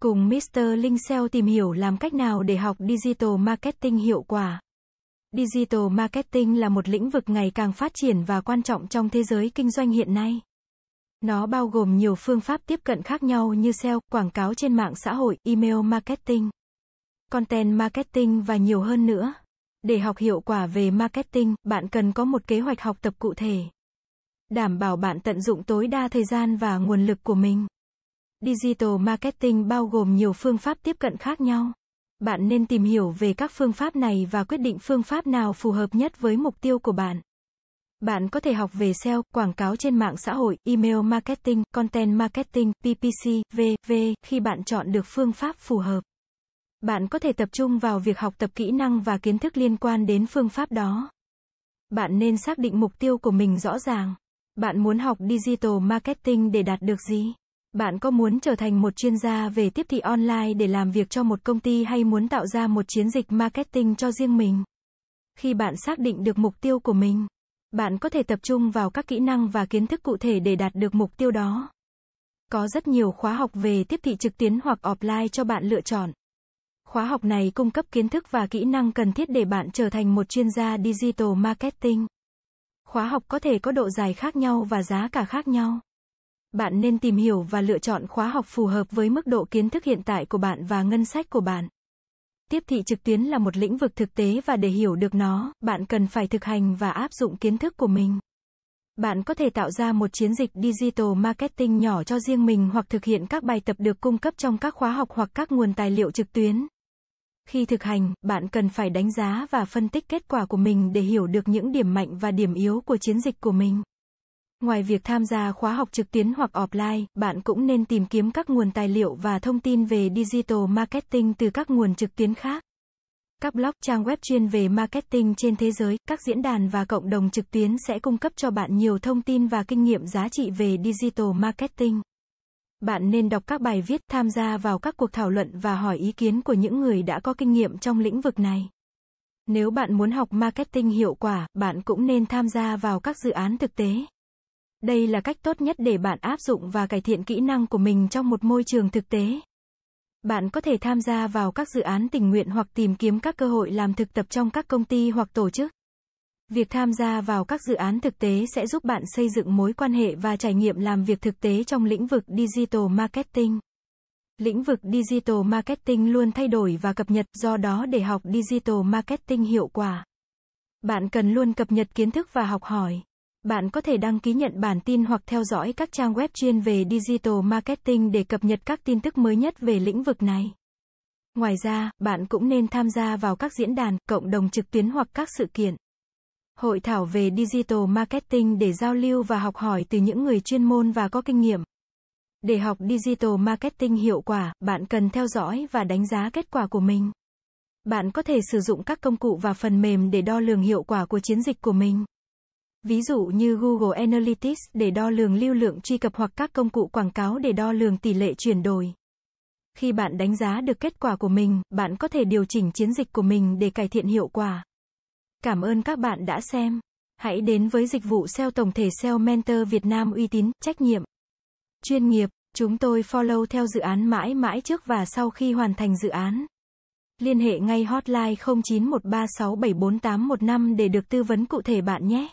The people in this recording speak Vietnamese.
Cùng Mr. Linh SEO tìm hiểu làm cách nào để học Digital Marketing hiệu quả. Digital Marketing là một lĩnh vực ngày càng phát triển và quan trọng trong thế giới kinh doanh hiện nay. Nó bao gồm nhiều phương pháp tiếp cận khác nhau như SEO, quảng cáo trên mạng xã hội, email marketing, content marketing và nhiều hơn nữa. Để học hiệu quả về marketing, bạn cần có một kế hoạch học tập cụ thể. Đảm bảo bạn tận dụng tối đa thời gian và nguồn lực của mình. Digital marketing bao gồm nhiều phương pháp tiếp cận khác nhau. Bạn nên tìm hiểu về các phương pháp này và quyết định phương pháp nào phù hợp nhất với mục tiêu của bạn. Bạn có thể học về SEO, quảng cáo trên mạng xã hội, email marketing, content marketing, PPC, v.v. khi bạn chọn được phương pháp phù hợp. Bạn có thể tập trung vào việc học tập kỹ năng và kiến thức liên quan đến phương pháp đó. Bạn nên xác định mục tiêu của mình rõ ràng. Bạn muốn học digital marketing để đạt được gì? Bạn có muốn trở thành một chuyên gia về tiếp thị online để làm việc cho một công ty hay muốn tạo ra một chiến dịch marketing cho riêng mình? Khi bạn xác định được mục tiêu của mình, bạn có thể tập trung vào các kỹ năng và kiến thức cụ thể để đạt được mục tiêu đó. Có rất nhiều khóa học về tiếp thị trực tuyến hoặc offline cho bạn lựa chọn. Khóa học này cung cấp kiến thức và kỹ năng cần thiết để bạn trở thành một chuyên gia digital marketing. Khóa học có thể có độ dài khác nhau và giá cả khác nhau. Bạn nên tìm hiểu và lựa chọn khóa học phù hợp với mức độ kiến thức hiện tại của bạn và ngân sách của bạn. Tiếp thị trực tuyến là một lĩnh vực thực tế và để hiểu được nó, bạn cần phải thực hành và áp dụng kiến thức của mình. Bạn có thể tạo ra một chiến dịch digital marketing nhỏ cho riêng mình hoặc thực hiện các bài tập được cung cấp trong các khóa học hoặc các nguồn tài liệu trực tuyến. Khi thực hành, bạn cần phải đánh giá và phân tích kết quả của mình để hiểu được những điểm mạnh và điểm yếu của chiến dịch của mình. Ngoài việc tham gia khóa học trực tuyến hoặc offline, bạn cũng nên tìm kiếm các nguồn tài liệu và thông tin về digital marketing từ các nguồn trực tuyến khác. Các blog, trang web chuyên về marketing trên thế giới, các diễn đàn và cộng đồng trực tuyến sẽ cung cấp cho bạn nhiều thông tin và kinh nghiệm giá trị về digital marketing. Bạn nên đọc các bài viết, tham gia vào các cuộc thảo luận và hỏi ý kiến của những người đã có kinh nghiệm trong lĩnh vực này. Nếu bạn muốn học marketing hiệu quả, bạn cũng nên tham gia vào các dự án thực tế. Đây là cách tốt nhất để bạn áp dụng và cải thiện kỹ năng của mình trong một môi trường thực tế. Bạn có thể tham gia vào các dự án tình nguyện hoặc tìm kiếm các cơ hội làm thực tập trong các công ty hoặc tổ chức. Việc tham gia vào các dự án thực tế sẽ giúp bạn xây dựng mối quan hệ và trải nghiệm làm việc thực tế trong lĩnh vực digital marketing. Lĩnh vực digital marketing luôn thay đổi và cập nhật, do đó để học digital marketing hiệu quả, bạn cần luôn cập nhật kiến thức và học hỏi. Bạn có thể đăng ký nhận bản tin hoặc theo dõi các trang web chuyên về digital marketing để cập nhật các tin tức mới nhất về lĩnh vực này. Ngoài ra, bạn cũng nên tham gia vào các diễn đàn, cộng đồng trực tuyến hoặc các sự kiện. Hội thảo về digital marketing để giao lưu và học hỏi từ những người chuyên môn và có kinh nghiệm. Để học digital marketing hiệu quả, bạn cần theo dõi và đánh giá kết quả của mình. Bạn có thể sử dụng các công cụ và phần mềm để đo lường hiệu quả của chiến dịch của mình. Ví dụ như Google Analytics để đo lường lưu lượng truy cập hoặc các công cụ quảng cáo để đo lường tỷ lệ chuyển đổi. Khi bạn đánh giá được kết quả của mình, bạn có thể điều chỉnh chiến dịch của mình để cải thiện hiệu quả. Cảm ơn các bạn đã xem. Hãy đến với dịch vụ SEO tổng thể SEO Mentor Việt Nam uy tín, trách nhiệm, chuyên nghiệp. Chúng tôi follow theo dự án mãi mãi trước và sau khi hoàn thành dự án. Liên hệ ngay hotline 0913674815 để được tư vấn cụ thể bạn nhé.